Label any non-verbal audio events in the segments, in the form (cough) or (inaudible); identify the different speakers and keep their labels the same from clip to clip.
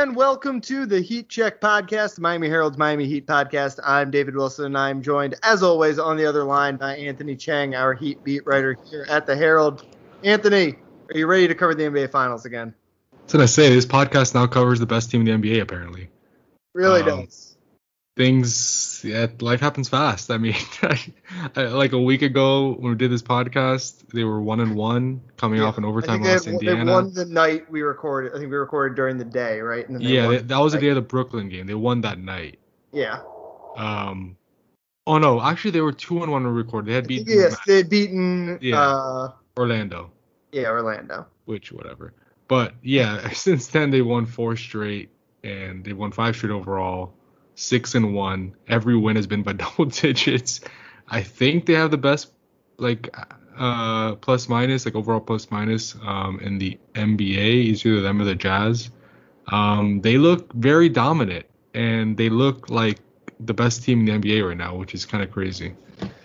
Speaker 1: and welcome to the Heat Check Podcast, Miami Herald's Miami Heat Podcast. I'm David Wilson, and I'm joined, as always, on the other line by Anthony Chiang, our Heat beat writer here at the Herald. Anthony, are you ready to cover the NBA Finals again?
Speaker 2: That's what I say. This podcast now covers the best team in the NBA, apparently.
Speaker 1: Really um, does
Speaker 2: things yeah life happens fast. I mean (laughs) I, like a week ago when we did this podcast they were one and one coming yeah, off an overtime loss in indiana
Speaker 1: they won the night we recorded i think we recorded during the day right?
Speaker 2: Yeah they, that was the day of the brooklyn game. They won that night.
Speaker 1: Yeah.
Speaker 2: Um oh no actually they were two and one to record they had beaten
Speaker 1: yes they had beaten yeah, uh,
Speaker 2: orlando.
Speaker 1: Yeah orlando.
Speaker 2: Which whatever. But yeah (laughs) since then they won four straight and they won five straight overall six and one. Every win has been by (laughs) double digits. I think they have the best like uh plus minus like overall plus minus um in the NBA. It's either them or the Jazz. Um, they look very dominant and they look like the best team in the NBA right now, which is kind of crazy.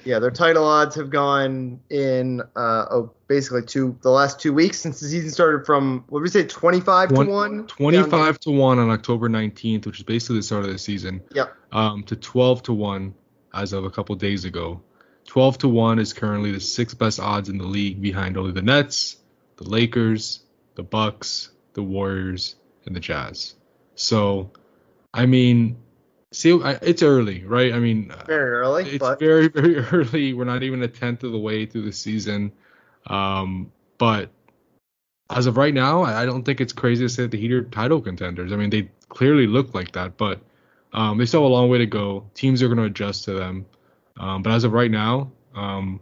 Speaker 1: Yeah, their title odds have gone in uh, oh, basically two the last two weeks since the season started from what did we say 25 to 1
Speaker 2: 25 to 1 on October 19th which is basically the start of the season.
Speaker 1: Yep.
Speaker 2: Um to 12 to 1 as of a couple days ago. 12 to 1 is currently the sixth best odds in the league behind only the Nets the Lakers the Bucks the Warriors and the Jazz. So I mean see it's early right? I mean
Speaker 1: very early
Speaker 2: it's but... very (laughs) very early. We're not even a tenth of the way through the season. Um but as of right now i don't think it's crazy to say that the heat are title contenders. I mean they clearly look like that but um they still have a long way to go. Teams are going to adjust to them. Um but as of right now um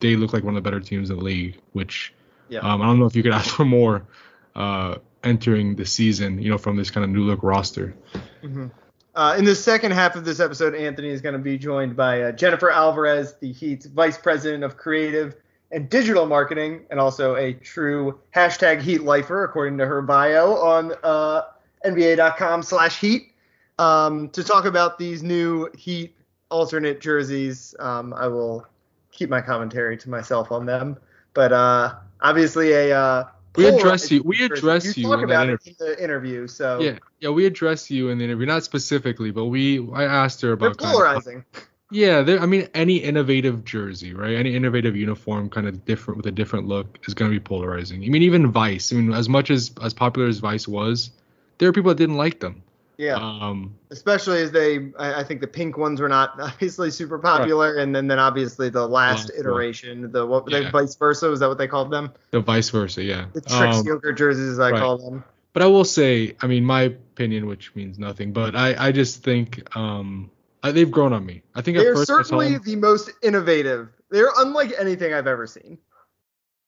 Speaker 2: they look like one of the better teams in the league which yeah. um i don't know if you could (laughs) ask for more uh entering the season you know from this kind of new look roster.
Speaker 1: Mm-hmm. Uh, in the second half of this episode, Anthony is going to be joined by uh, Jennifer Alvarez, the Heat's Vice President of Creative and Digital Marketing, and also a true hashtag Heat lifer, according to her bio on uh, NBA.com/Heat, um, to talk about these new Heat alternate jerseys. Um, I will keep my commentary to myself on them, but uh, obviously a uh,
Speaker 2: we address you. We address you,
Speaker 1: you talk in about it in the interview. So
Speaker 2: yeah, yeah, we address you in the interview, not specifically, but we I asked her about
Speaker 1: They're polarizing.
Speaker 2: Of, yeah, I mean, any innovative jersey, right? Any innovative uniform, kind of different with a different look, is going to be polarizing. I mean, even Vice. I mean, as much as as popular as Vice was, there are people that didn't like them.
Speaker 1: Yeah. Um, Especially as they, I, I, think the pink ones were not (laughs) obviously super popular, right. and then then obviously the last iteration, the what yeah. the vice versa, is that what they called them?
Speaker 2: The vice versa, yeah.
Speaker 1: The Trix um, yogurt jerseys, as I right. call them.
Speaker 2: But I will say, I mean, my opinion, which means nothing, but I I just think um they've grown on me. I think
Speaker 1: they're certainly the most innovative. They're unlike anything I've ever seen.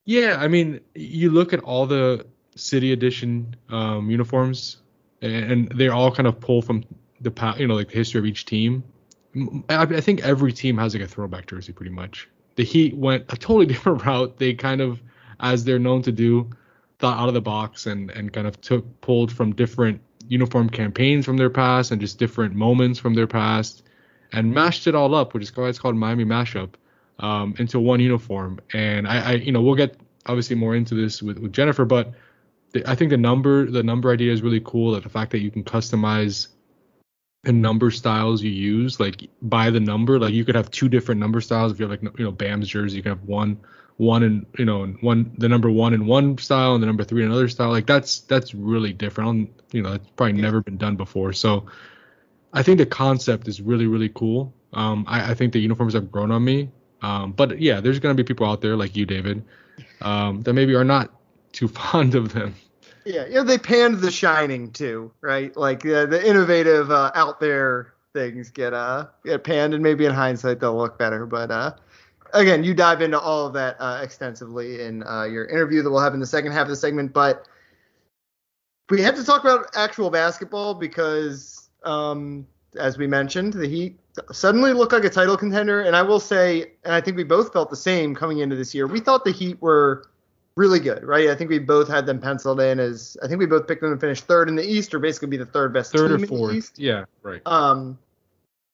Speaker 2: Yeah, I mean, you look at all the city edition um, uniforms and they're all kind of pull from the past, you know, like the history of each team. I, I think every team has like a throwback jersey pretty much. The Heat went a totally (laughs) different route. They kind of, as they're known to do, thought out of the box and and kind of took pulled from different uniform campaigns from their past and just different moments from their past and mashed it all up, which is why it's called Miami mashup, um, into one uniform. And I, I, you know, we'll get obviously more into this with, with Jennifer, but I think the number the number idea is really cool. That the fact that you can customize the number styles you use, like by the number, like you could have two different number styles. If you're like you know Bam's jersey, you can have one one and you know one the number one in one style and the number three in another style. Like that's that's really different. you know, it's probably never been done before. So I think the concept is really really cool. Um, I, I think the uniforms have grown on me. Um, but yeah, there's gonna be people out there like you, David, um, that maybe are not too fond of them.
Speaker 1: Yeah, you know, they panned The Shining too, right? Like uh, the innovative, uh, out there things get uh get panned, and maybe in hindsight they'll look better. But uh, again, you dive into all of that uh, extensively in uh, your interview that we'll have in the second half of the segment. But we have to talk about actual basketball because, um, as we mentioned, the Heat suddenly look like a title contender. And I will say, and I think we both felt the same coming into this year. We thought the Heat were really good, right? I think we both had them penciled in as I think we both picked them to finish third in the East or basically be the third best
Speaker 2: third
Speaker 1: team
Speaker 2: or fourth.
Speaker 1: in the East.
Speaker 2: Yeah, right.
Speaker 1: Um,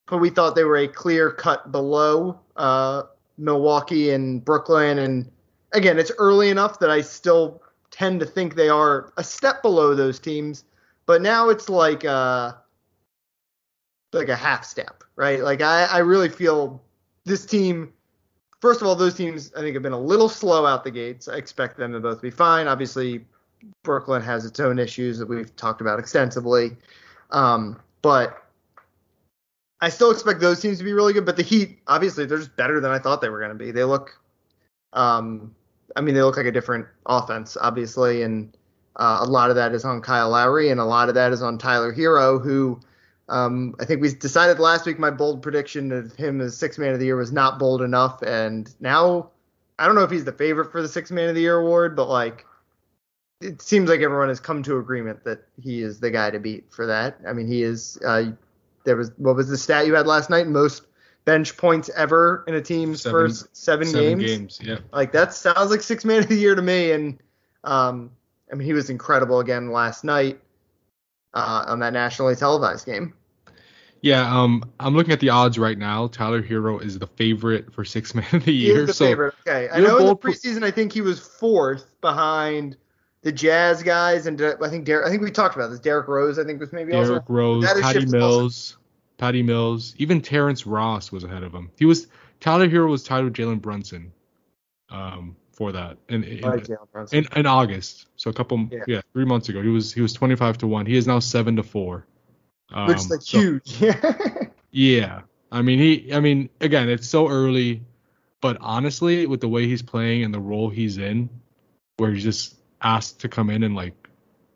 Speaker 1: but we thought they were a clear cut below uh, Milwaukee and Brooklyn, and again, it's early enough that I still tend to think they are a step below those teams. but now it's like uh like a half step, right? Like I, I really feel this team. First of all, those teams I think have been a little slow out the gates. I expect them to both be fine. Obviously, Brooklyn has its own issues that we've talked about extensively, um, but I still expect those teams to be really good. But the Heat, obviously, they're just better than I thought they were going to be. They look, um, I mean, they look like a different offense, obviously, and uh, a lot of that is on Kyle Lowry, and a lot of that is on Tyler Herro, who um, I think we decided last week my bold prediction of him as six man of the year was not bold enough, and now I don't know if he's the favorite for the six man of the year award, but like it seems like everyone has come to agreement that he is the guy to beat for that. I mean, he is. Uh, there was what was the stat you had last night? Most bench points ever in a team's
Speaker 2: Seven-
Speaker 1: first seven,
Speaker 2: Seven
Speaker 1: games.
Speaker 2: games. Yeah.
Speaker 1: Like that sounds like six man of the year to me. And um, I mean, he was incredible again last night uh, on that nationally televised game.
Speaker 2: Yeah. Um, I'm looking at the odds right now. Tyler Herro is the favorite for six man of the
Speaker 1: He
Speaker 2: year.
Speaker 1: is the
Speaker 2: so
Speaker 1: favorite. Okay, I know in the preseason I think he was fourth behind the Jazz guys, and I think Derrick, I think we talked about this. Derrick Rose, I think was maybe
Speaker 2: Derrick
Speaker 1: also.
Speaker 2: Rose, Patty Mills, Patty Mills, even Terrence Ross was ahead of him. He was Tyler Herro was tied with Jalen Brunson, um, for that in in,
Speaker 1: I like Jalen Brunson.
Speaker 2: in, in August. So a couple,
Speaker 1: Yeah.
Speaker 2: yeah. three months ago. He was he was 25 to one. He is now seven to four. Um,
Speaker 1: which is like
Speaker 2: so-
Speaker 1: huge. (laughs)
Speaker 2: Yeah. I mean, he, I mean, again, it's so early, but honestly, with the way he's playing and the role he's in, where he's just asked to come in and like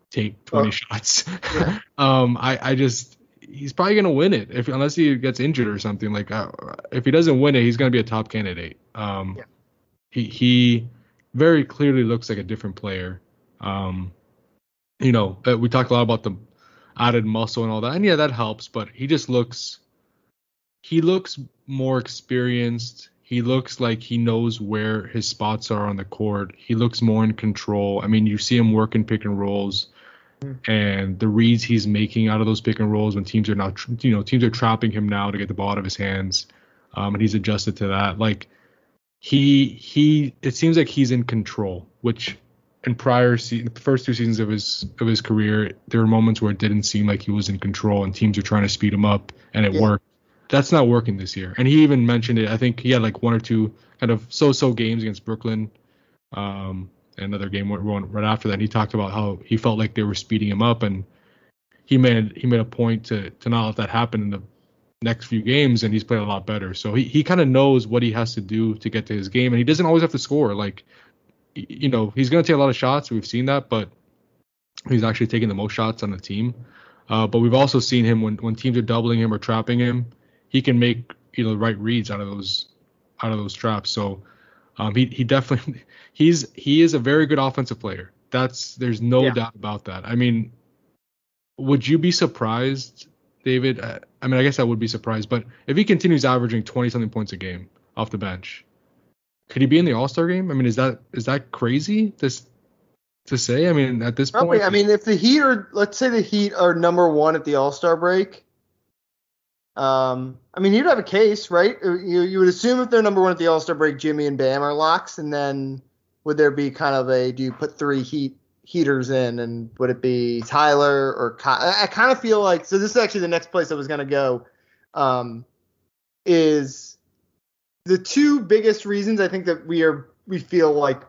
Speaker 2: take 20
Speaker 1: Oh. (laughs)
Speaker 2: shots,
Speaker 1: Yeah. (laughs)
Speaker 2: um, I, I just, he's probably gonna win it if unless he gets injured or something. Like, uh, if he doesn't win it, he's gonna be a top candidate. Um,
Speaker 1: Yeah.
Speaker 2: he he very clearly looks like a different player. Um, you know, uh, we talked a lot about the added muscle and all that, and yeah, that helps. But he just looks, he looks more experienced. He looks like he knows where his spots are on the court. He looks more in control. I mean, you see him working pick and rolls, and the reads he's making out of those pick and rolls when teams are now, tr- you know, teams are trapping him now to get the ball out of his hands, um, and he's adjusted to that. Like he he, it seems like he's in control, which in prior se- the first two seasons of his of his career, there were moments where it didn't seem like he was in control, and teams were trying to speed him up, and it
Speaker 1: Yeah.
Speaker 2: worked. That's not working this year. And he even mentioned it. I think he had like one or two kind of so-so games against Brooklyn, um, and another game went right after that. And he talked about how he felt like they were speeding him up, and he made he made a point to to not let that happen in the next few games, and he's played a lot better. So he he kind of knows what he has to do to get to his game, and he doesn't always have to score. Like you know, he's going to take a lot of shots. We've seen that, but he's actually taking the most shots on the team. Uh, but we've also seen him when, when teams are doubling him or trapping him, he can make you know the right reads out of those out of those traps. So um, he he definitely (laughs) he's he is a very good offensive player. That's there's no
Speaker 1: Yeah.
Speaker 2: doubt about that. I mean, would you be surprised, David? I, I mean, I guess I would be surprised, but if he continues averaging 20 something points a game off the bench, could he be in the All Star game? I mean, is that is that crazy to to say? I mean, at this
Speaker 1: Probably.
Speaker 2: point,
Speaker 1: I mean, if the Heat are, let's say the Heat are number one at the All Star break. Um, I mean, you'd have a case, right? Uh, You you would assume if they're number one at the All Star break, Jimmy and Bam are locks, and then would there be kind of a do you put three Heat heaters in, and would it be Tyler or Ky- I, I kind of feel like so. This is actually the next place I was gonna go. Um, is the two biggest reasons I think that we are we feel like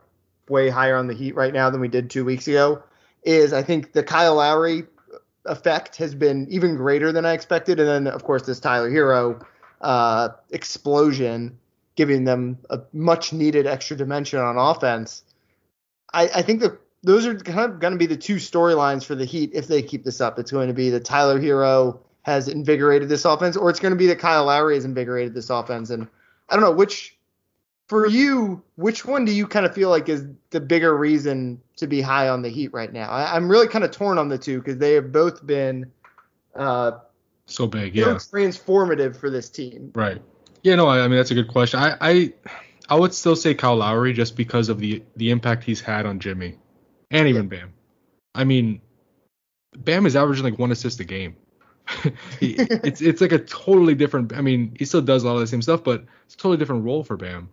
Speaker 1: way higher on the Heat right now than we did two weeks ago is I think the Kyle Lowry effect has been even greater than I expected, and then of course this Tyler Herro uh, explosion, giving them a much needed extra dimension on offense. I, I think those are kind of going to be the two storylines for the Heat if they keep this up. It's going to be that Tyler Herro has invigorated this offense, or it's going to be that Kyle Lowry has invigorated this offense. And I don't know which, for you, which one do you kind of feel like is the bigger reason to be high on the Heat right now? I, I'm really kind of torn on the two because they have both been uh,
Speaker 2: so big, yeah.
Speaker 1: transformative for this team.
Speaker 2: Right. Yeah, no, I, I mean that's a good question. I, I I would still say Kyle Lowry just because of the the impact he's had on Jimmy and even Bam. I mean, Bam is averaging like one assist a game. It's it's like a totally different. I mean, he still does a lot of the same stuff, but it's a totally different role for Bam.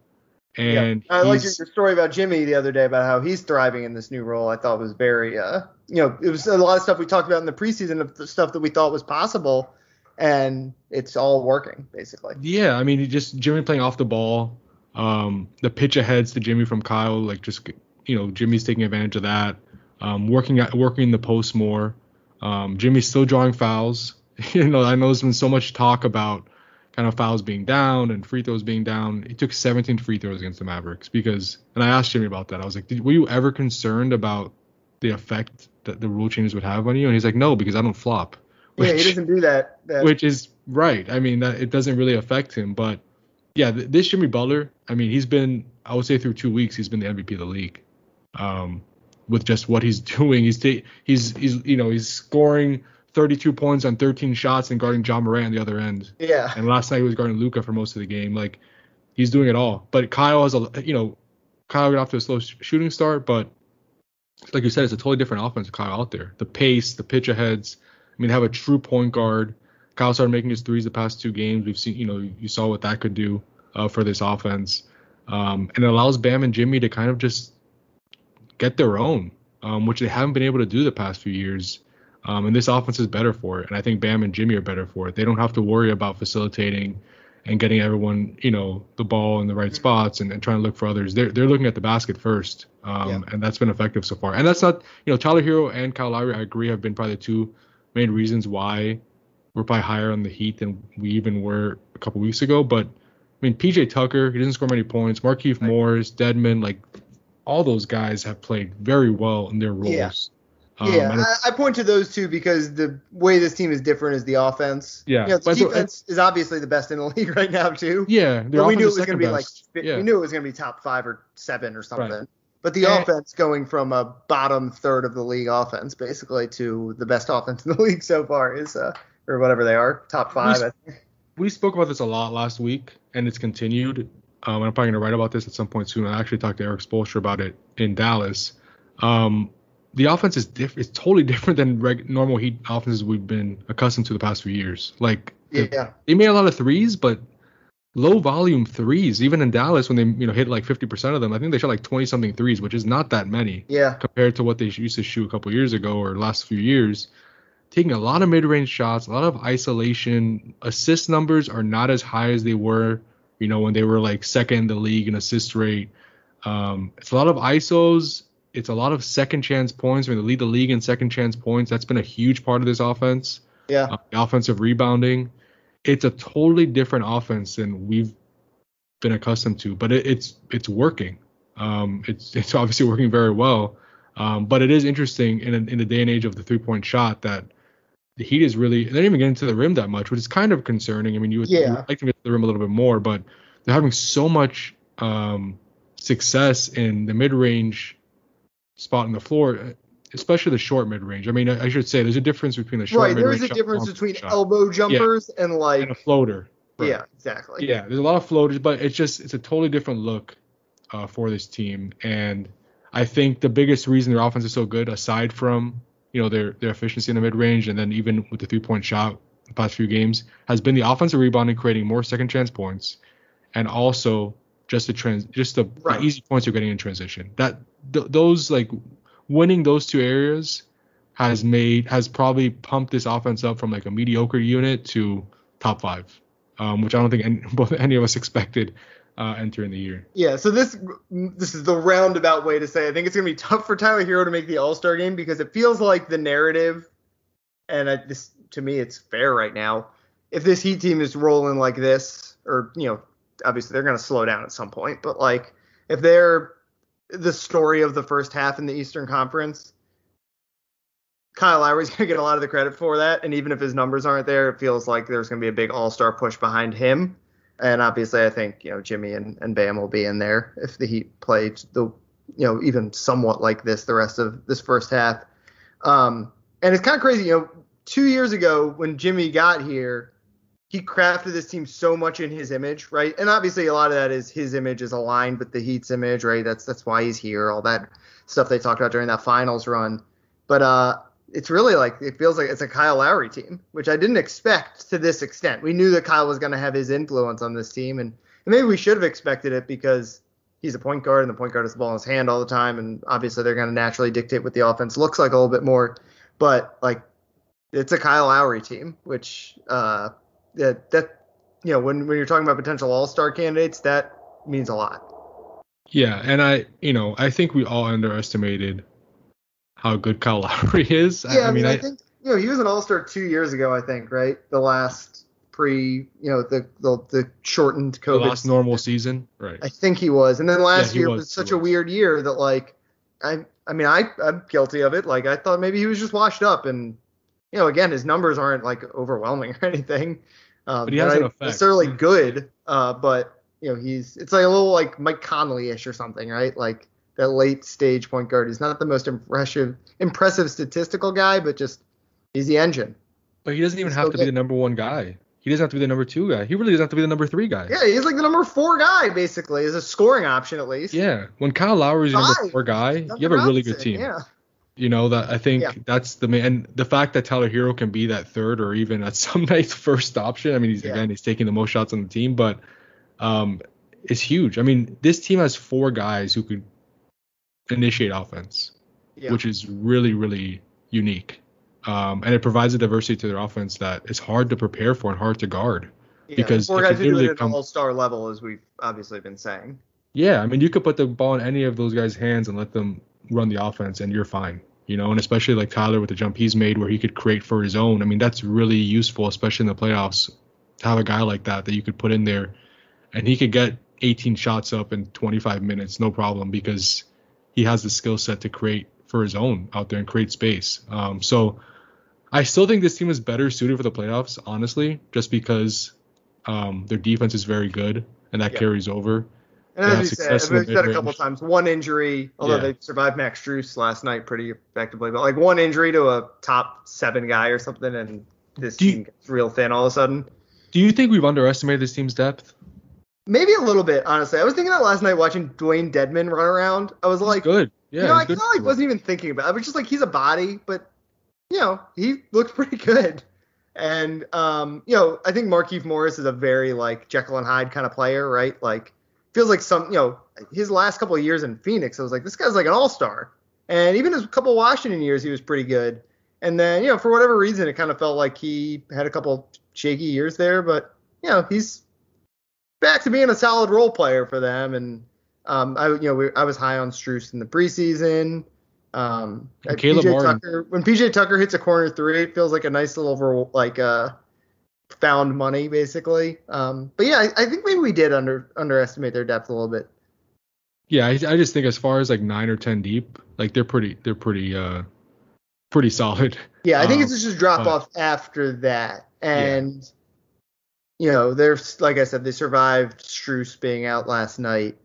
Speaker 2: And
Speaker 1: yeah. I liked your story about Jimmy the other day about how he's thriving in this new role. I thought was very, uh, you know, it was a lot of stuff we talked about in the preseason of the stuff that we thought was possible, and it's all working basically.
Speaker 2: Yeah, I mean, just Jimmy playing off the ball. Um, the pitch aheads to Jimmy from Kyle, like just you know, Jimmy's taking advantage of that. Um, working at working the post more. Um, Jimmy's still drawing fouls. (laughs) you know, I know there's been so much talk about kind of fouls being down and free throws being down. He took 17 free throws against the Mavericks because, and I asked Jimmy about that. I was like, Did, were you ever concerned about the effect that the rule changes would have on you? And he's like, no, because I don't flop.
Speaker 1: yeah, he
Speaker 2: Which-
Speaker 1: doesn't do that. that
Speaker 2: which is right. I mean, that it doesn't really affect him, but yeah, th- this Jimmy Butler, I mean, he's been, I would say, through two weeks, he's been the MVP of the league. Um, with just what he's (laughs) doing, he's ta- he's he's you know he's scoring 32 points on 13 shots and guarding Ja Morant on the other end.
Speaker 1: yeah,
Speaker 2: And last night he was guarding Luka for most of the game. Like he's doing it all. But Kyle has a you know Kyle got off to a slow sh- shooting start, but like you said, it's a totally different offense with Kyle out there. The pace, the pitch aheads. I mean, have a true point guard. Kyle started making his threes the past two games. We've seen, you know, you saw what that could do uh, for this offense, um, and it allows Bam and Jimmy to kind of just get their own, um, which they haven't been able to do the past few years. Um, and this offense is better for it, and I think Bam and Jimmy are better for it. They don't have to worry about facilitating and getting everyone, you know, the ball in the right spots and, and trying to look for others. They're they're looking at the basket first, um, and that's been effective so far. And that's not, you know, Tyler Herro and Kyle Lowry, I agree, have been probably the two main reasons why we're probably higher on the Heat than we even were a couple weeks ago. But I mean, PJ Tucker, he doesn't score many points. Markieff Morris, Dedmon, like all those guys have played very well in their roles.
Speaker 1: Yeah.
Speaker 2: Um,
Speaker 1: yeah, I, I point to those two because the way this team is different is the offense.
Speaker 2: Yeah,
Speaker 1: you know, the
Speaker 2: but I thought-
Speaker 1: defense is obviously the best in the (laughs) league right now too.
Speaker 2: yeah,
Speaker 1: we knew it was going to be like
Speaker 2: yeah.
Speaker 1: we knew it was going to be top five or seven or something. But the
Speaker 2: And-
Speaker 1: offense going from a bottom third of the league offense basically to the best (laughs) offense in the league so far is uh or whatever they are top five. I think.
Speaker 2: we spoke about this a lot last week, and it's continued. Um, and I'm probably gonna write about this at some point soon. I actually talked to Erik Spoelstra about it in Dallas. Um, the offense is diff- It's totally (laughs) different than reg- normal Heat offenses we've been accustomed to the past few years. Like
Speaker 1: Yeah,
Speaker 2: they made a lot of threes, but low volume threes. Even in Dallas, when they you know hit like 50% of them, I think they shot like 20 something threes, which is not that many
Speaker 1: yeah,
Speaker 2: compared to what they used to shoot a couple years ago or last few years. Taking a lot of mid-range shots, a lot of isolation. Assist numbers are not as high as they were, you know, when they were like second in the league in assist rate. Um, it's a lot of isos. It's a lot of second chance points. I mean, they lead the league in second chance points. That's been a huge part of this offense.
Speaker 1: yeah,
Speaker 2: Uh, offensive rebounding. It's a totally different offense than we've been accustomed to, but it, it's it's working. Um, it's (laughs) it's obviously working very well. Um, but it is interesting in a, in the day and age of the three point shot that the Heat is really they don't even get into the rim that much, which is kind of concerning. I mean, you would, you
Speaker 1: Yeah.
Speaker 2: would like to get to the rim a little bit more, but they're having so much um, success in the mid range spot on the floor, especially the short mid range. I mean, I, I should say there's a difference between the short
Speaker 1: right. there is a difference between
Speaker 2: shot
Speaker 1: elbow jumpers and like
Speaker 2: and a floater. Right.
Speaker 1: yeah, exactly.
Speaker 2: Yeah, there's a lot of floaters, but it's just it's a totally different look uh, for this team, and I think the biggest reason their offense is so good, aside from you know their their efficiency in the mid range, and then even with the three point shot the past few games, has been the offensive rebounding, creating more second chance points, and also just the trans just the, the
Speaker 1: Right.
Speaker 2: easy points you're getting in transition. That th- those like winning those two areas has made has probably pumped this offense up from like a mediocre unit to top five, um, which I don't think any, (laughs) both any of us expected uh, entering the year.
Speaker 1: Yeah, so this this is the roundabout way to say I think it's gonna be tough for Tyler Herro to make the All Star game because it feels like the narrative, and I, this to me it's fair right now. If this Heat team is rolling like this, or you know, obviously they're gonna slow down at some point, but like if they're the story of the first half in the Eastern Conference, Kyle Lowry's (laughs) gonna get a lot of the credit for that, and even if his numbers aren't there, it feels like there's gonna be a big All Star push behind him. And obviously, I think you know Jimmy and, and Bam will be in there if the Heat play the you know even somewhat like this the rest of this first half. Um, and it's kind of crazy, you know, two years ago when Jimmy got here, he crafted this team so much in his image, right? And obviously, a lot of that is his image is aligned with the Heat's image, right? That's that's why he's here, all that stuff they talked about during that finals run. But uh, it's really like it feels like it's a Kyle Lowry team, which I didn't expect to this extent. We knew that Kyle was going to have his influence on this team, and, and maybe we should have expected it because he's a point guard, and the point guard has the ball in his hand all the time, and obviously they're going to naturally dictate what the offense looks like a little bit more. But like, it's a Kyle Lowry team, which uh, that that you know when when you're talking about potential All Star candidates, that means a lot.
Speaker 3: Yeah, and I, you know, I think we all underestimated how good Kyle (laughs) Lowry is.
Speaker 1: Yeah, I, I mean, I, I, think you know he was an All Star two years ago. I think right, the last pre, you know, the the, the shortened COVID.
Speaker 3: The last normal season, right?
Speaker 1: I think he was, and then last yeah, year was, was such a weird year that like, I, I mean, I I'm guilty of it. Like I thought maybe he was just washed up, and you know, again, his numbers aren't like overwhelming (laughs) or anything. Um,
Speaker 3: but he has an effect.
Speaker 1: necessarily good, uh, but you know, he's it's like a little like Mike Conley-ish or something, right? Like that late stage point guard. He's not the most impressive impressive statistical guy, but just he's the engine.
Speaker 3: But he doesn't even he's have to good. be the number one guy. He doesn't have to be the number two guy. He really doesn't have to be the number three guy.
Speaker 1: Yeah, he's like the number four guy basically, as a scoring option at least.
Speaker 3: Yeah, when Kyle Lowry is your number four guy, you have a really good team.
Speaker 1: Yeah.
Speaker 3: You know that I think yeah. that's the main and the fact that Tyler Herro can be that third or even at (laughs) some nights first option. I mean, he's yeah. again he's taking the most shots on the team, but um, is huge. I mean, this team has four guys who could initiate offense, yeah. which is really, really unique. Um, and it provides a diversity to their offense that is hard to prepare for and hard to guard. Yeah, because
Speaker 1: four guys who do it at come, all-star level, as we've obviously been saying.
Speaker 3: Yeah, I mean, you could put the ball in any of those guys' hands and let them run the offense, and you're fine. You know, and especially like Tyler with the jump he's made, where he could create for his own. I mean, that's really useful, especially in the playoffs, to have a guy like that that you could put in there, and he could get 18 shots up in 25 minutes, no problem, because he has the skill set to create for his own out there and create space. Um, so I still think this team is better suited for the playoffs, honestly, just because um, their defense is very good and that carries over.
Speaker 1: And as you said, I've said a couple times, one injury, although yeah. they survived Max Strus last night pretty effectively, but like one injury to a top seven guy or something, and this do team you, gets real thin all of a sudden.
Speaker 3: Do you think we've underestimated this team's depth?
Speaker 1: Maybe a little bit, honestly. I was thinking that last night watching Dewayne Dedmon run around. I was like,
Speaker 3: good. Yeah,
Speaker 1: you know, I kind of like wasn't even thinking about. it. I was just like, he's a body, but you know, he looked (laughs) pretty good. And um, you know, I think Markieff Morris is a very like Jekyll and Hyde kind of player, right? Like, feels like some, you know, his last couple of years in Phoenix, I was like, this guy's like an all star. And even his couple Washington years, he was pretty good. And then, you know, for whatever reason, it kind of felt like he had a couple shaky years there, but you know, he's back to being a solid role player for them. And um, I, you know, we, I was high on Strus in the preseason. Um,
Speaker 3: Caleb PJ
Speaker 1: Tucker, when PJ Tucker hits a corner three, it feels like a nice little like uh, found money basically. Um, but yeah, I, I, think maybe we did under underestimate their depth a little bit.
Speaker 3: Yeah, I, I just think as far as like nine or ten deep, like they're pretty they're pretty uh pretty solid.
Speaker 1: Yeah, I think um, it's just drop off after that, and you know, they're like I said, they survived Strus being out last night.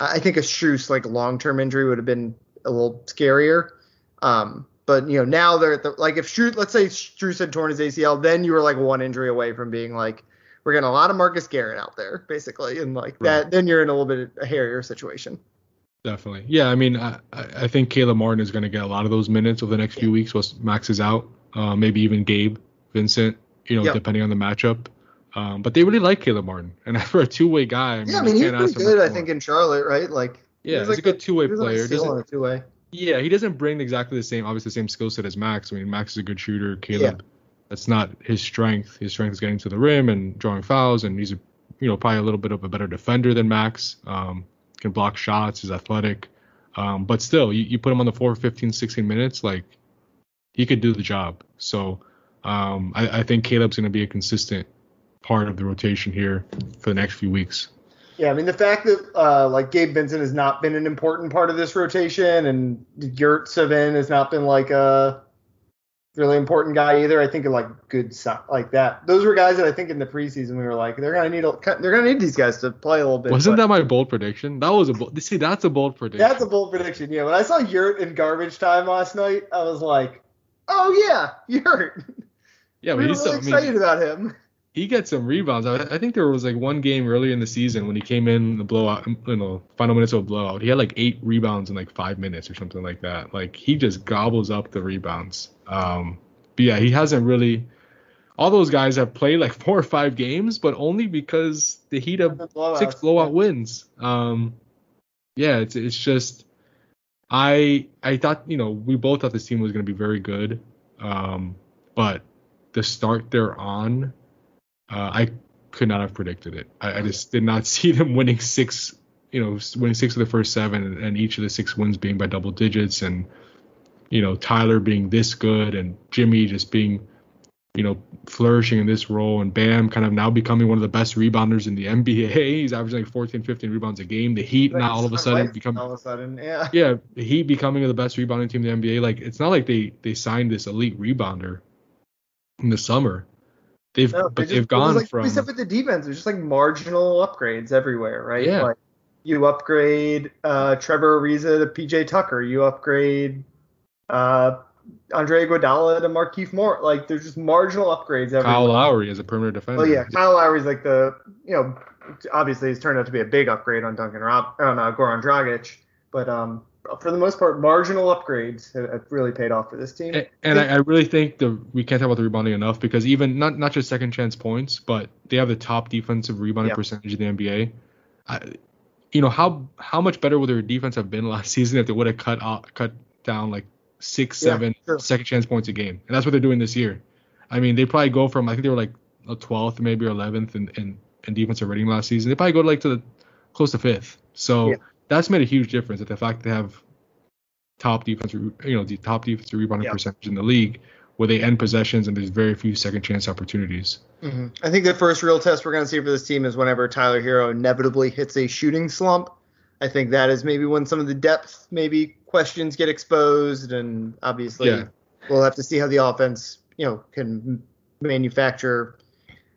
Speaker 1: I think a Strus like long term injury would have been a little scarier. Um, but you know, now they're the, like if Strus, let's say Strus had torn his ACL, then you were like one injury away from being like we're getting a lot of Marcus Garrett out there basically, and like right. that, then you're in a little bit of a hairier situation.
Speaker 3: Definitely, yeah. I mean, I, I think Caleb Martin is going to get a lot of those minutes over the next few weeks once Max is out. Uh, maybe even Gabe Vincent, you know, yep. depending on the matchup. Um, but they really like Caleb Martin, and (laughs) for a two-way guy, I
Speaker 1: mean, yeah, I mean he's pretty good. I think in Charlotte, right? Like
Speaker 3: yeah, he's, he's like a good two-way player.
Speaker 1: Doesn't, two-way.
Speaker 3: Yeah, he doesn't bring exactly the same, obviously the same skill set as Max. I mean, Max is a good shooter. Caleb, yeah. that's not his strength. His strength is getting to the rim and drawing fouls, and he's a, you know probably a little bit of a better defender than Max. Um, can block shots. He's athletic. Um, but still, you, you put him on the floor for 15, 16 minutes, like he could do the job. So um, I, I think Caleb's going to be a consistent part of the rotation here for the next few weeks.
Speaker 1: Yeah, I mean the fact that uh, like Gabe Vincent has not been an important part of this rotation, and Yurtseven has not been like a really important guy either. I think of like good like that. Those were guys that I think in the preseason we were like they're gonna need a, they're gonna need these guys to play a little bit.
Speaker 3: Wasn't but, that my bold prediction? That was a bold. See, that's a bold prediction.
Speaker 1: That's a bold prediction. Yeah, when I saw Yurt in garbage time last night, I was like, oh yeah, Yurt.
Speaker 3: Yeah,
Speaker 1: we
Speaker 3: but
Speaker 1: were
Speaker 3: he's
Speaker 1: really
Speaker 3: so,
Speaker 1: excited
Speaker 3: I mean,
Speaker 1: about him
Speaker 3: he gets some rebounds. I, I, think there was like one game earlier in the season when he came in the blowout, you know, final minutes of a blowout. He had like eight rebounds in like five minutes or something like that. Like he just gobbles up the rebounds. Um, but yeah, he hasn't really. All those guys have played like (laughs) four or five games, but only because the Heat have six blowout wins. Um, yeah, it's it's just I I thought you know we both thought this team was going to be very good, um, but the start they're on, uh, I could not have predicted it. I, I, just did not (laughs) see them winning six, you know, winning six of the first seven, and, and each of the six wins being by double digits, and you know Tyler being this good, and Jimmy just being you know, flourishing in this role and Bam kind of now becoming one of the best rebounders in the (laughs) NBA. He's averaging like 14, 15 rebounds a game. The Heat now all of a sudden becoming
Speaker 1: all of a sudden, yeah. (laughs)
Speaker 3: Yeah, the Heat becoming the best rebounding team in the NBA. Like it's not like they they signed this elite rebounder in the summer. They've no, but they've gone
Speaker 1: like,
Speaker 3: from
Speaker 1: except for the defense, it's just like marginal upgrades everywhere, right? Yeah. Like you upgrade uh, Trevor Ariza to PJ Tucker, you upgrade uh, Andre Iguodala to Markieff Morris. Like there's just marginal upgrades. Everywhere.
Speaker 3: Kyle Lowry is a perimeter defender.
Speaker 1: Oh yeah, Kyle Lowry's like the you know obviously it's turned out to be a big upgrade on Duncan Rob on uh, Goran Dragic, but um for the most part marginal upgrades have, really paid off for this team.
Speaker 3: And, and I, I, really think the we can't talk about the rebounding enough because even not not just second chance points, but they have the top defensive rebounding percentage in the NBA. I, you know how how much better would their defense have been (laughs) last season if they would have cut off, cut down like six, seven sure. second chance points a game, and that's what they're doing this year. I mean, they probably go from I think they were like a 12th, maybe or 11th in, in, in defensive rating last season. They probably go like to the close to fifth. So yeah. That's made a huge difference. That the fact they have top defense, you know, the top defensive rebounding yeah. percentage in the league, where they end possessions and there's very few second chance opportunities.
Speaker 1: Mm-hmm. I think the first real test we're going to see for this team is whenever Tyler Herro inevitably hits a shooting slump. I think that is maybe when some of the depth maybe questions get exposed, and obviously yeah. we'll have to see how the offense, you know, can manufacture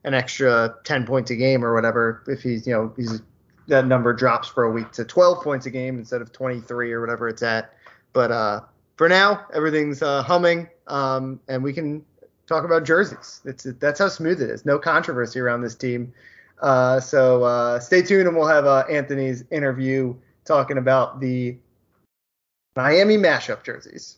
Speaker 1: an extra 10 points a game or whatever if he's, you know, he's that number drops for a week to 12 points a game instead of 23 or whatever it's at. But uh, for now, everything's uh, humming, um, and we can talk about jerseys. It's that's how smooth it is. No controversy around this team. Uh, so uh, stay tuned, and we'll have uh, Anthony's interview talking about the Miami mashup jerseys.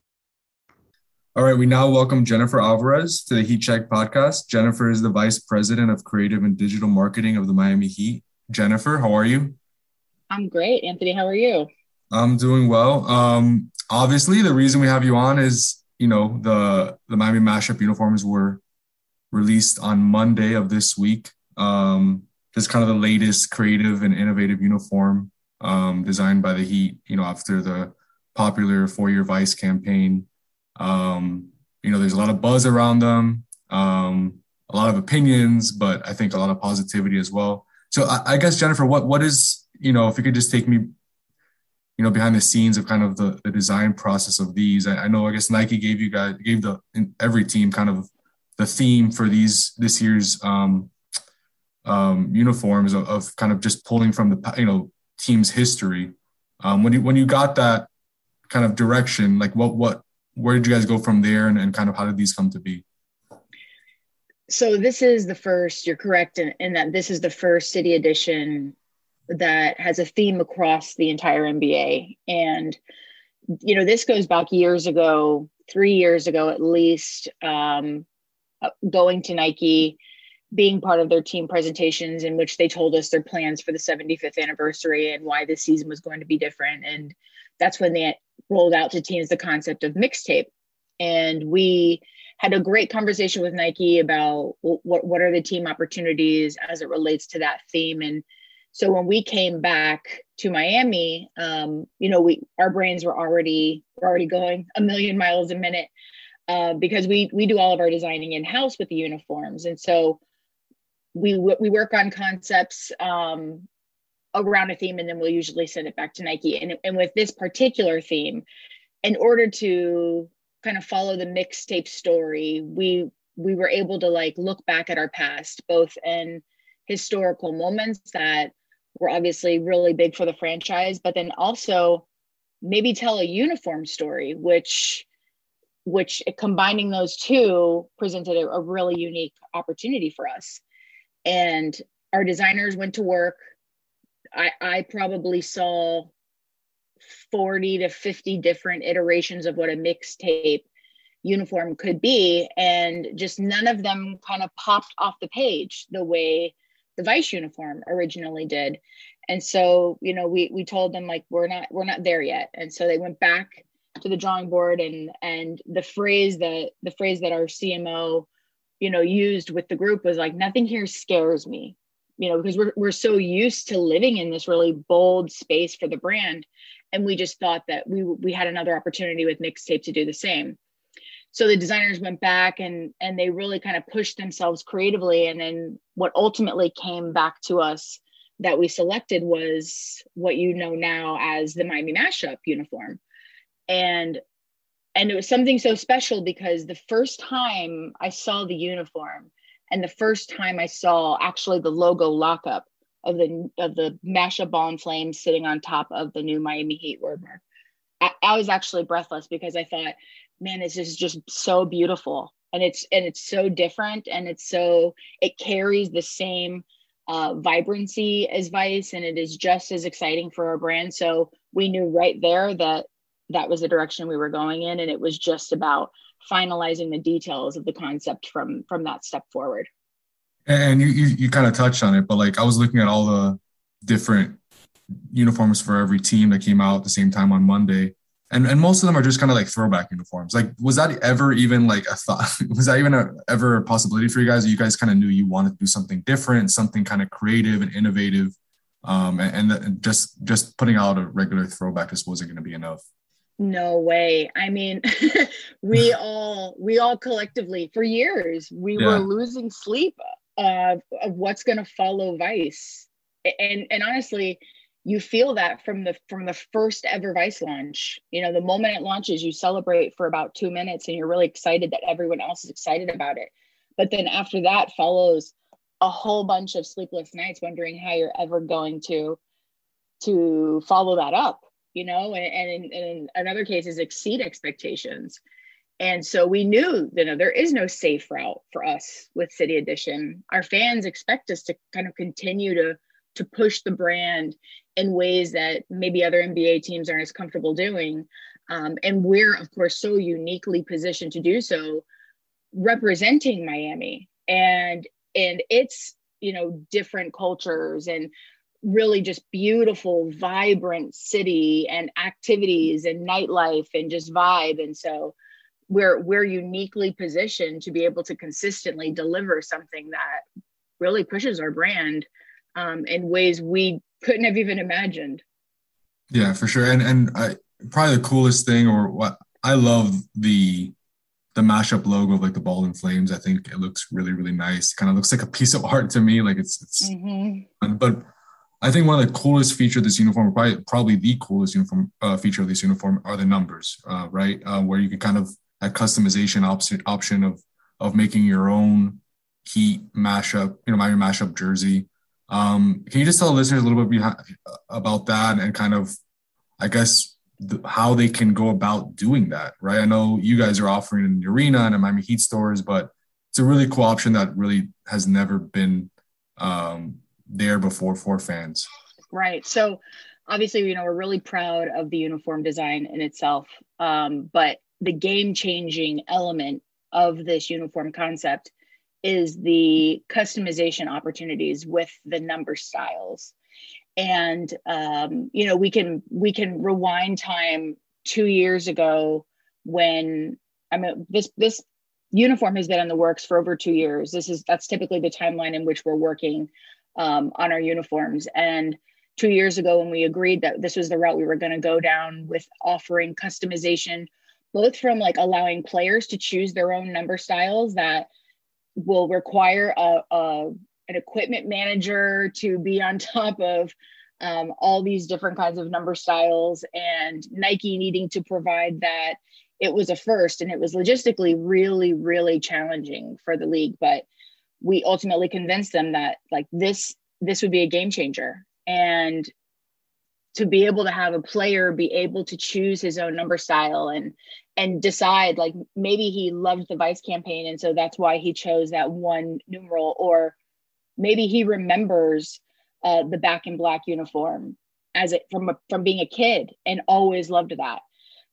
Speaker 2: All right, we now welcome Jennifer Alvarez to the Heat Check podcast. Jennifer is the Vice President of Creative and Digital Marketing of the Miami Heat. Jennifer, how are you?
Speaker 4: I'm great. Anthony, how are you?
Speaker 2: I'm doing well. Um, obviously, the reason we have you on is, you know, the the Miami mashup uniforms were released on Monday of this week. Um, just kind of the latest creative and innovative uniform um, designed by the Heat. You know, after the popular four year Vice campaign. Um, you know, there's a lot of buzz around them, um, a lot of opinions, but I think a lot of positivity as well. So I, I, guess Jennifer, what what is you know, if you could just take me, you know, behind the scenes of kind of the, the design process of these. I, I know I guess Nike gave you guys gave the every team kind of the theme for these this year's um, um, uniforms of, of, kind of just pulling from the you know team's history. Um, when you when you got that kind of direction? Like what what where did you guys go from there and, and kind of how did these come to be?
Speaker 4: So this is the first, you're correct in, in that this is the first city edition that has a theme across the entire NBA. And you know, this goes back years ago, three years ago at least, um, uh, going to Nike, being part of their team presentations in which they told us their plans for the 75th anniversary and why this season was going to be different. And that's when they rolled out to teams the concept of mixtape. And we had a great conversation with Nike about what, what are the team opportunities as it relates to that theme. And So when we came back to Miami, um, you know, we our brains were already were already going a million miles a minute uh, because we we do all of our designing in house with the uniforms, and so we we work on concepts um, around a theme, and then we'll usually send it back to Nike. And and with this particular theme, in order to kind of follow the mixtape story, we we were able to like look back at our past, both in historical moments that were obviously really big for the franchise, but then also maybe tell a uniform story, which which combining those two presented a, a really unique opportunity for us. And our designers went to work. I, I probably saw 40 to 50 different iterations of what a mixtape uniform could be and just none of them kind of popped off the page the way the vice uniform originally did. And so you know we we told them like we're not we're not there yet. And so they went back to the drawing board and and the phrase that the phrase that our cmo you know used with the group was like nothing here scares me you know because we're, we're so used to living in this really bold space for the brand. And we just thought that we we had another opportunity with mixtape to do the same. So the designers went back and and they really kind of pushed themselves creatively. And then what ultimately came back to us that we selected was what you know now as the Miami mashup uniform. And and it was something so special because the first time I saw the uniform and the first time I saw actually the logo lockup of the of the mashup ball and flame sitting on top of the new Miami Heat wordmark, I, I was actually breathless because I thought man, this is just so beautiful. And it's and it's so different and it's so it carries the same uh, vibrancy as Vice and it is just as exciting for our brand. So we knew right there that that was the direction we were going in and it was just about finalizing the details of the concept from from that step forward
Speaker 2: and you, you, you kind of touched on it but like i was looking at all the different uniforms for every team that came out at the same time on monday and and most of them are just kind of like throwback uniforms. Like, was that ever even like a thought? (laughs) was that even a, ever a possibility for you guys? You guys kind of knew you wanted to do something different, something kind of creative and innovative, um, and, and just just putting out a regular throwback just wasn't going to be enough.
Speaker 4: No way. I mean, (laughs) we (laughs) all we all collectively for years we yeah. were losing sleep of of what's going to follow Vice, and and honestly you feel that from the from the first ever vice launch you know the moment it launches you celebrate for about two minutes and you're really excited that everyone else is excited about it but then after that follows a whole bunch of sleepless nights wondering how you're ever going to to follow that up you know and, and in, in another cases exceed expectations. And so we knew you know there is no safe route for us with city edition. Our fans expect us to kind of continue to to push the brand in ways that maybe other NBA teams aren't as comfortable doing. Um, and we're, of course, so uniquely positioned to do so, representing Miami. And and its you know different cultures and really just beautiful, vibrant city and activities and nightlife and just vibe. And so we're we're uniquely positioned to be able to consistently deliver something that really pushes our brand um, in ways we couldn't have even imagined.
Speaker 2: Yeah, for sure. And and I, probably the coolest thing, or what I love the the mashup logo of like the ball and flames. I think it looks really really nice. Kind of looks like a piece of art to me. Like it's it's. Mm-hmm. But I think one of the coolest features of this uniform, probably probably the coolest uniform uh, feature of this uniform, are the numbers. Uh, right, uh, where you can kind of that customization option option of of making your own heat mashup, you know, my mashup jersey. Um, can you just tell listeners a little bit behind, about that and kind of, I guess, the, how they can go about doing that, right? I know you guys are offering in the arena and in Miami Heat stores, but it's a really cool option that really has never been um, there before for fans.
Speaker 4: Right. So obviously, you know, we're really proud of the uniform design in itself, um, but the game changing element of this uniform concept is the customization opportunities with the number styles and um, you know we can we can rewind time two years ago when i mean this this uniform has been in the works for over two years this is that's typically the timeline in which we're working um, on our uniforms. And two years ago, when we agreed that this was the route we were going to go down with offering customization, both from like allowing players to choose their own number styles that will require a, a an equipment manager to be on top of um, all these different kinds of number styles and Nike needing to provide that. It was a first and it was logistically really, really challenging for the league. But we ultimately convinced them that like this, this would be a game changer. And to be able to have a player be able to choose his own number style and and decide like maybe he loved the vice campaign and so that's why he chose that one numeral or maybe he remembers uh, the back in black uniform as it from a, from being a kid and always loved that.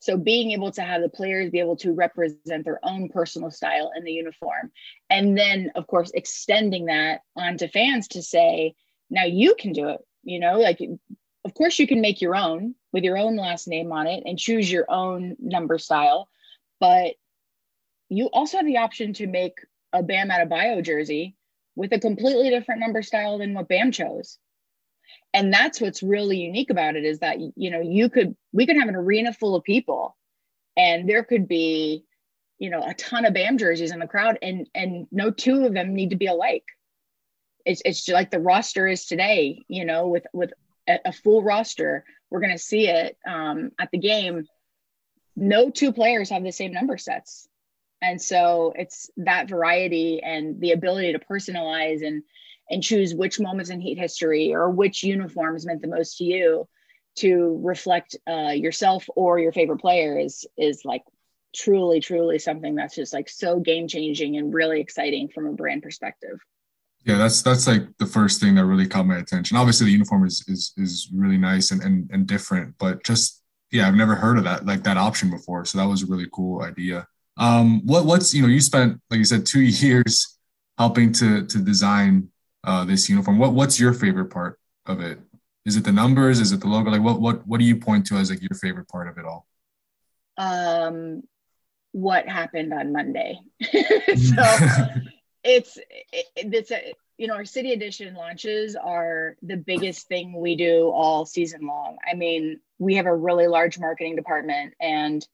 Speaker 4: So being able to have the players be able to represent their own personal style in the uniform, and then of course extending that onto fans to say, now you can do it. You know, like of course you can make your own with your own last name on it and choose your own number style, but you also have the option to make a Bam Adebayo jersey with a completely different number style than what BAM chose. And that's what's really unique about it is that, you know, you could, we could have an arena full of people and there could be, you know, a ton of BAM jerseys in the crowd and, and no two of them need to be alike. It's, it's like the roster is today, you know, with, with a, a full roster, we're going to see it um, at the game. No two players have the same number sets and so it's that variety and the ability to personalize and and choose which moments in heat history or which uniforms meant the most to you to reflect uh, yourself or your favorite player is is like truly truly something that's just like so game changing and really exciting from a brand perspective.
Speaker 2: Yeah that's that's like the first thing that really caught my attention. Obviously the uniform is is is really nice and and, and different but just yeah i've never heard of that like that option before so that was a really cool idea. Um, what what's you know you spent like you said two (laughs) years helping to to design uh, this uniform. What what's your favorite part of it? Is it the numbers? Is it the logo? Like what what what do you point to as like your favorite part of it all?
Speaker 4: Um, what happened on Monday? (laughs) (laughs) so it's it, it's a you know our city edition launches are the biggest thing we do all season long. I mean, we have a really large marketing department and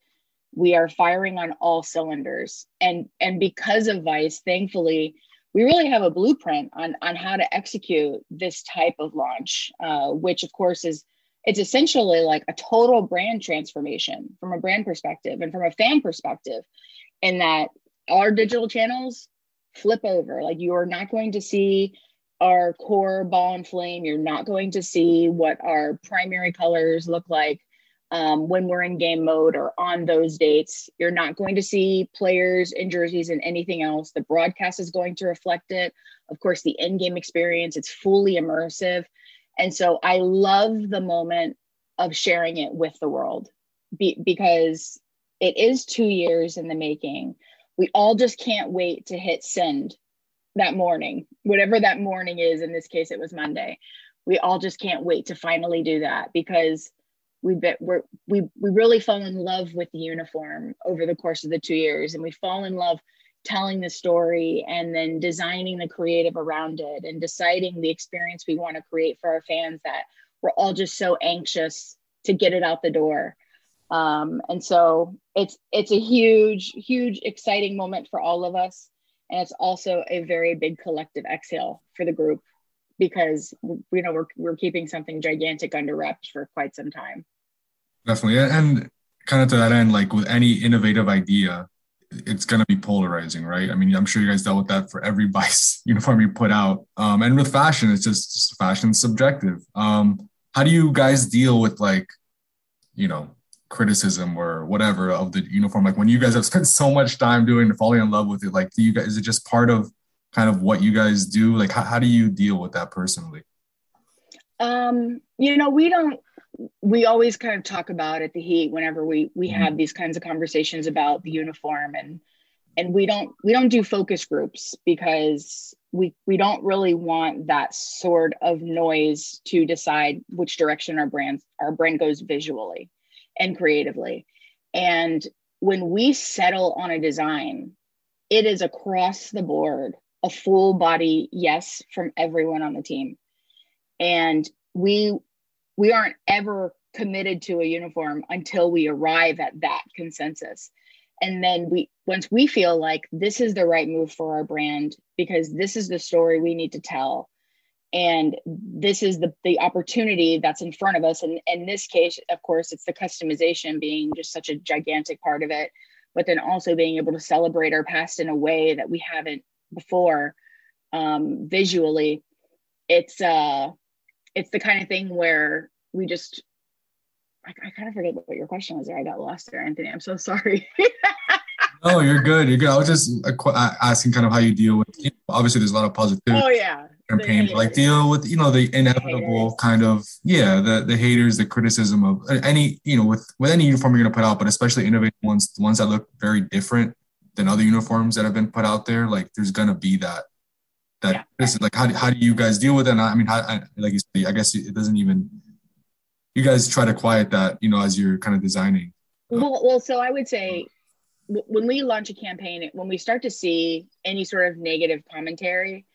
Speaker 4: we are firing on all cylinders and and because of vice thankfully we really have a blueprint on on how to execute this type of launch uh, which of course is it's essentially like a total brand transformation from a brand perspective and from a fan perspective in that our digital channels flip over. Like you are not going to see our core ball and flame. You're not going to see what our primary colors look like um, when we're in game mode or on those dates. You're not going to see players in jerseys and anything else. The broadcast is going to reflect it. Of course, the in game experience, it's fully immersive. And so I love the moment of sharing it with the world be- because it is two years in the making. We all just can't wait to hit send that morning, whatever that morning is. In this case, it was Monday. We all just can't wait to finally do that because we we're, we we really fall in love with the uniform over the course of the two years, and we fall in love telling the story and then designing the creative around it and deciding the experience we want to create for our fans that we're all just so anxious to get it out the door. Um, and so it's it's a huge huge exciting moment for all of us. And it's also a very big collective exhale for the group because you know we're, we're keeping something gigantic under wraps for quite some time
Speaker 2: Definitely. And kind of to that end, like with any innovative idea, it's going to be polarizing, right? I mean, I'm sure you guys dealt with that for every (laughs) vice uniform you put out. Um, and with fashion, it's just, just fashion subjective. Um, how do you guys deal with like, you know, criticism or whatever of the uniform? Like when you guys have (laughs) spent so much time doing falling in love with it, like do you guys, is it just part of kind of what you guys do? Like how, how do you deal with that personally?
Speaker 4: Um, you know, we don't we always kind of talk about at the heat whenever we we mm-hmm. have these kinds of conversations about the uniform and and we don't we don't do focus groups because we we don't really want that sort of noise to decide which direction our brand our brand goes visually and creatively and when we settle on a design it is across the board a full body yes from everyone on the team. And we we aren't ever committed to a uniform until we arrive at that consensus. And then we once we feel like this is the right move for our brand because this is the story we need to tell and this is the, the opportunity that's in front of us and in this case of course it's the customization being just such a gigantic part of it but then also being able to celebrate our past in a way that we haven't before um, visually it's uh it's the kind of thing where we just I, I kind of forget what your question was there. I got lost there anthony. I'm so sorry. (laughs)
Speaker 2: No you're good. You're good. I was just uh, asking kind of how you deal with you know, obviously there's a lot of positivity
Speaker 4: oh yeah.
Speaker 2: campaign like deal with you know the inevitable the kind of yeah the the haters the criticism of any you know with with any uniform you're going to put out but especially innovative ones the ones that look very different than other uniforms that have been put out there like there's going to be that that yeah. this is like how, how do you guys deal with it? And i mean how, I, like you said i guess it doesn't even you guys try to quiet that you know as you're kind of designing.
Speaker 4: Well well so i would say when we launch a campaign when we start to see any sort of negative commentary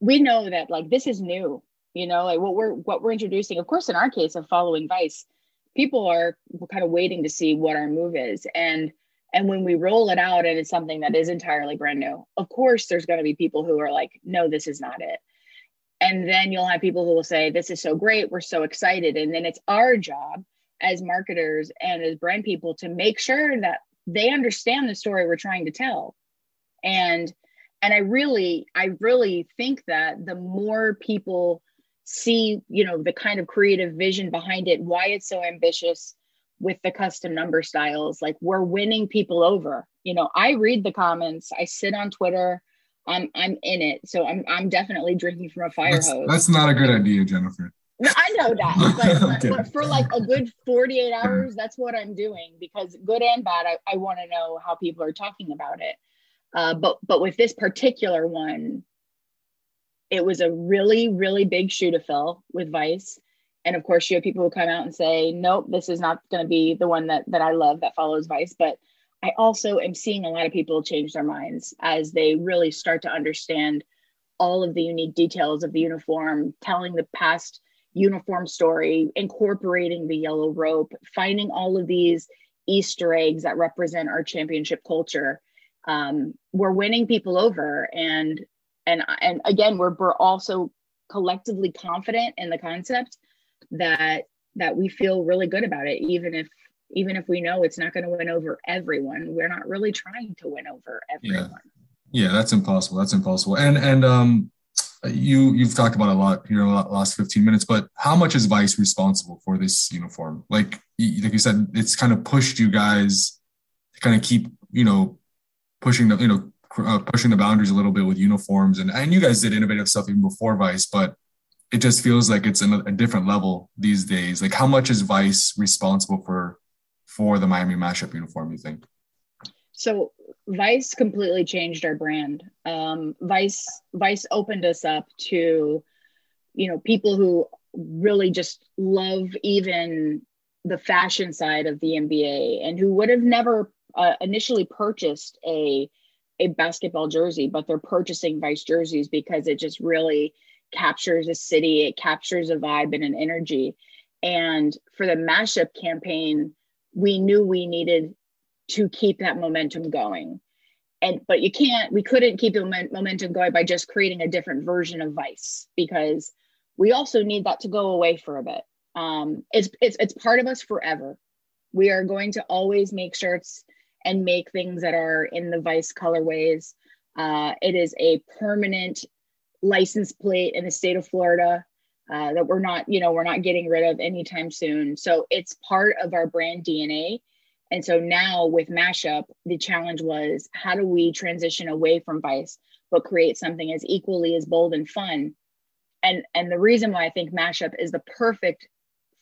Speaker 4: we know that like this is new you know like what we're what we're introducing. Of course in our case of following vice people are kind of waiting to see what our move is. And and when we roll it out and it's something that is entirely brand new of course there's going to be people who are like no this is not it. And then you'll have people who will say this is so great. We're so excited. And then it's our job as marketers and as brand people to make sure that they understand the story we're trying to tell. And and i really i really think that the more people see you know the kind of creative vision behind it why it's so ambitious with the custom number styles like we're winning people over. You know i read the comments i sit on twitter i'm i'm in it. So i'm i'm definitely drinking from a fire
Speaker 2: that's,
Speaker 4: hose.
Speaker 2: that's not a good idea jennifer.
Speaker 4: No, I know that, (laughs) but, okay. but, for like a good 48 hours, that's what I'm doing because good and bad, I, I want to know how people are talking about it. Uh, but but with this particular one, it was a really really big shoe to fill with Vice, and of course you have people who come out and say, nope, this is not going to be the one that that I love that follows Vice. But I also am seeing a lot of people change their minds as they really start to understand all of the unique details of the uniform, telling the past uniform story, incorporating the yellow rope, finding all of these Easter eggs that represent our championship culture um, we're winning people over and and and again we're, we're also collectively confident in the concept that that we feel really good about it even if even if we know it's not going to win over everyone. We're not really trying to win over everyone.
Speaker 2: Yeah. yeah that's impossible that's impossible. And and um you you've talked about a lot here in the last 15 minutes but how much is vice responsible for this uniform? Like like you said it's kind of pushed you guys to kind of keep you know pushing the you know uh, pushing the boundaries a little bit with uniforms. And and you guys did innovative stuff even before Vice, but it just feels like it's a, a different level these days. Like how much is Vice responsible for for the Miami mashup uniform? You think?
Speaker 4: So Vice completely changed our brand. Um, Vice Vice opened us up to, you know, people who really just love even the fashion side of the NBA and who would have never uh, initially purchased a a basketball jersey, but they're purchasing Vice jerseys because it just really captures a city, it captures a vibe and an energy. And for the mashup campaign, we knew we needed to keep that momentum going. And but you can't, we couldn't keep the momentum going by just creating a different version of Vice because we also need that to go away for a bit. Um, it's it's it's part of us forever. We are going to always make shirts and make things that are in the Vice colorways. Uh, it is a permanent license plate in the state of Florida uh, that we're not, you know, we're not getting rid of anytime soon. So it's part of our brand DNA. And so now with Mashup, the challenge was how do we transition away from Vice, but create something as equally as bold and fun? And and the reason why I think Mashup is the perfect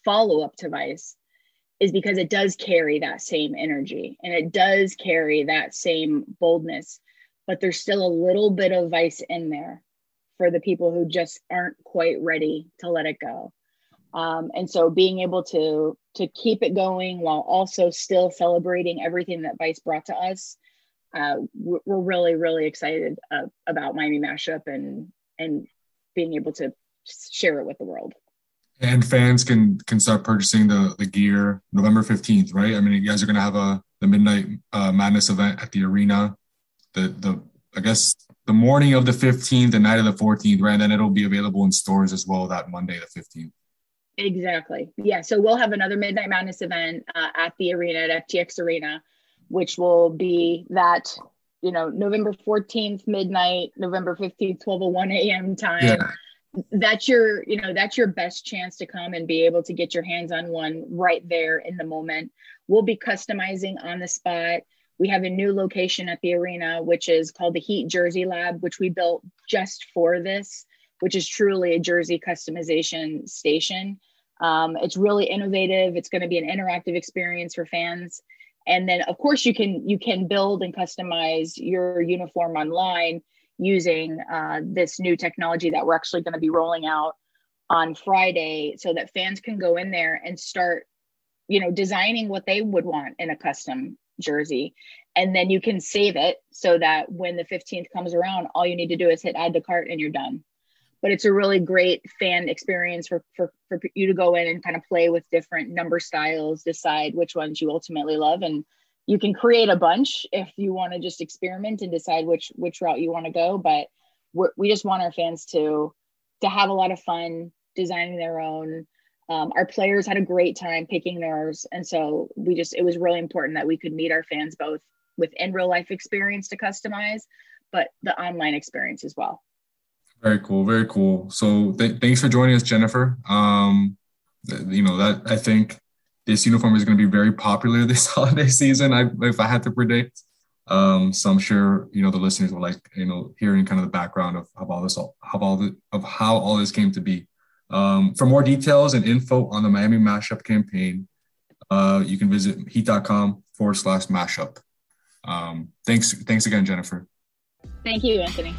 Speaker 4: follow up to Vice is because it does carry that same energy and it does carry that same boldness but there's still a little bit of vice in there for the people who just aren't quite ready to let it go um, and so being able to to keep it going while also still celebrating everything that vice brought to us uh, we're really really excited uh, about Miami Mashup and and being able to share it with the world.
Speaker 2: And fans can can start purchasing the the gear November fifteenth, right? I mean, you guys are gonna have a the midnight uh, madness event at the arena. The the I guess the morning of the fifteenth, the night of the fourteenth, right? And then it'll be available in stores as well that Monday the fifteenth.
Speaker 4: Exactly. Yeah. So we'll have another Midnight Madness event uh, at the arena at FTX Arena, which will be that, you know, November 14th, midnight, November 15th, 12 a.m. time. Yeah that's your you know that's your best chance to come and be able to get your hands on one right there in the moment we'll be customizing on the spot we have a new location at the arena which is called the heat jersey lab which we built just for this which is truly a jersey customization station. Um, it's really innovative. It's going to be an interactive experience for fans. And then of course you can you can build and customize your uniform online using uh, this new technology that we're actually going to be rolling out on Friday so that fans can go in there and start, you know, designing what they would want in a custom jersey. And then you can save it so that when the 15th comes around, all you need to do is hit add to cart and you're done. But it's a really great fan experience for, for, for you to go in and kind of play with different number styles, decide which ones you ultimately love, and you can create a bunch if you want to just experiment and decide which which route you want to go but we just want our fans to to have a lot of fun designing their own um, our players had a great time picking theirs and so we just it was really important that we could meet our fans both with in real life experience to customize but the online experience as well
Speaker 2: very cool very cool so th- thanks for joining us jennifer um you know that i think this uniform is going to be very popular (laughs) this holiday season. I, if I had to predict, um, so I'm sure you know the listeners will like you know hearing kind of the background of, of all this, all, of all the, of how all this came to be. Um, for more details and info on the Miami Mashup campaign, uh, you can visit heat.com forward slash mashup. Um, thanks, thanks again, Jennifer.
Speaker 4: Thank you, Anthony.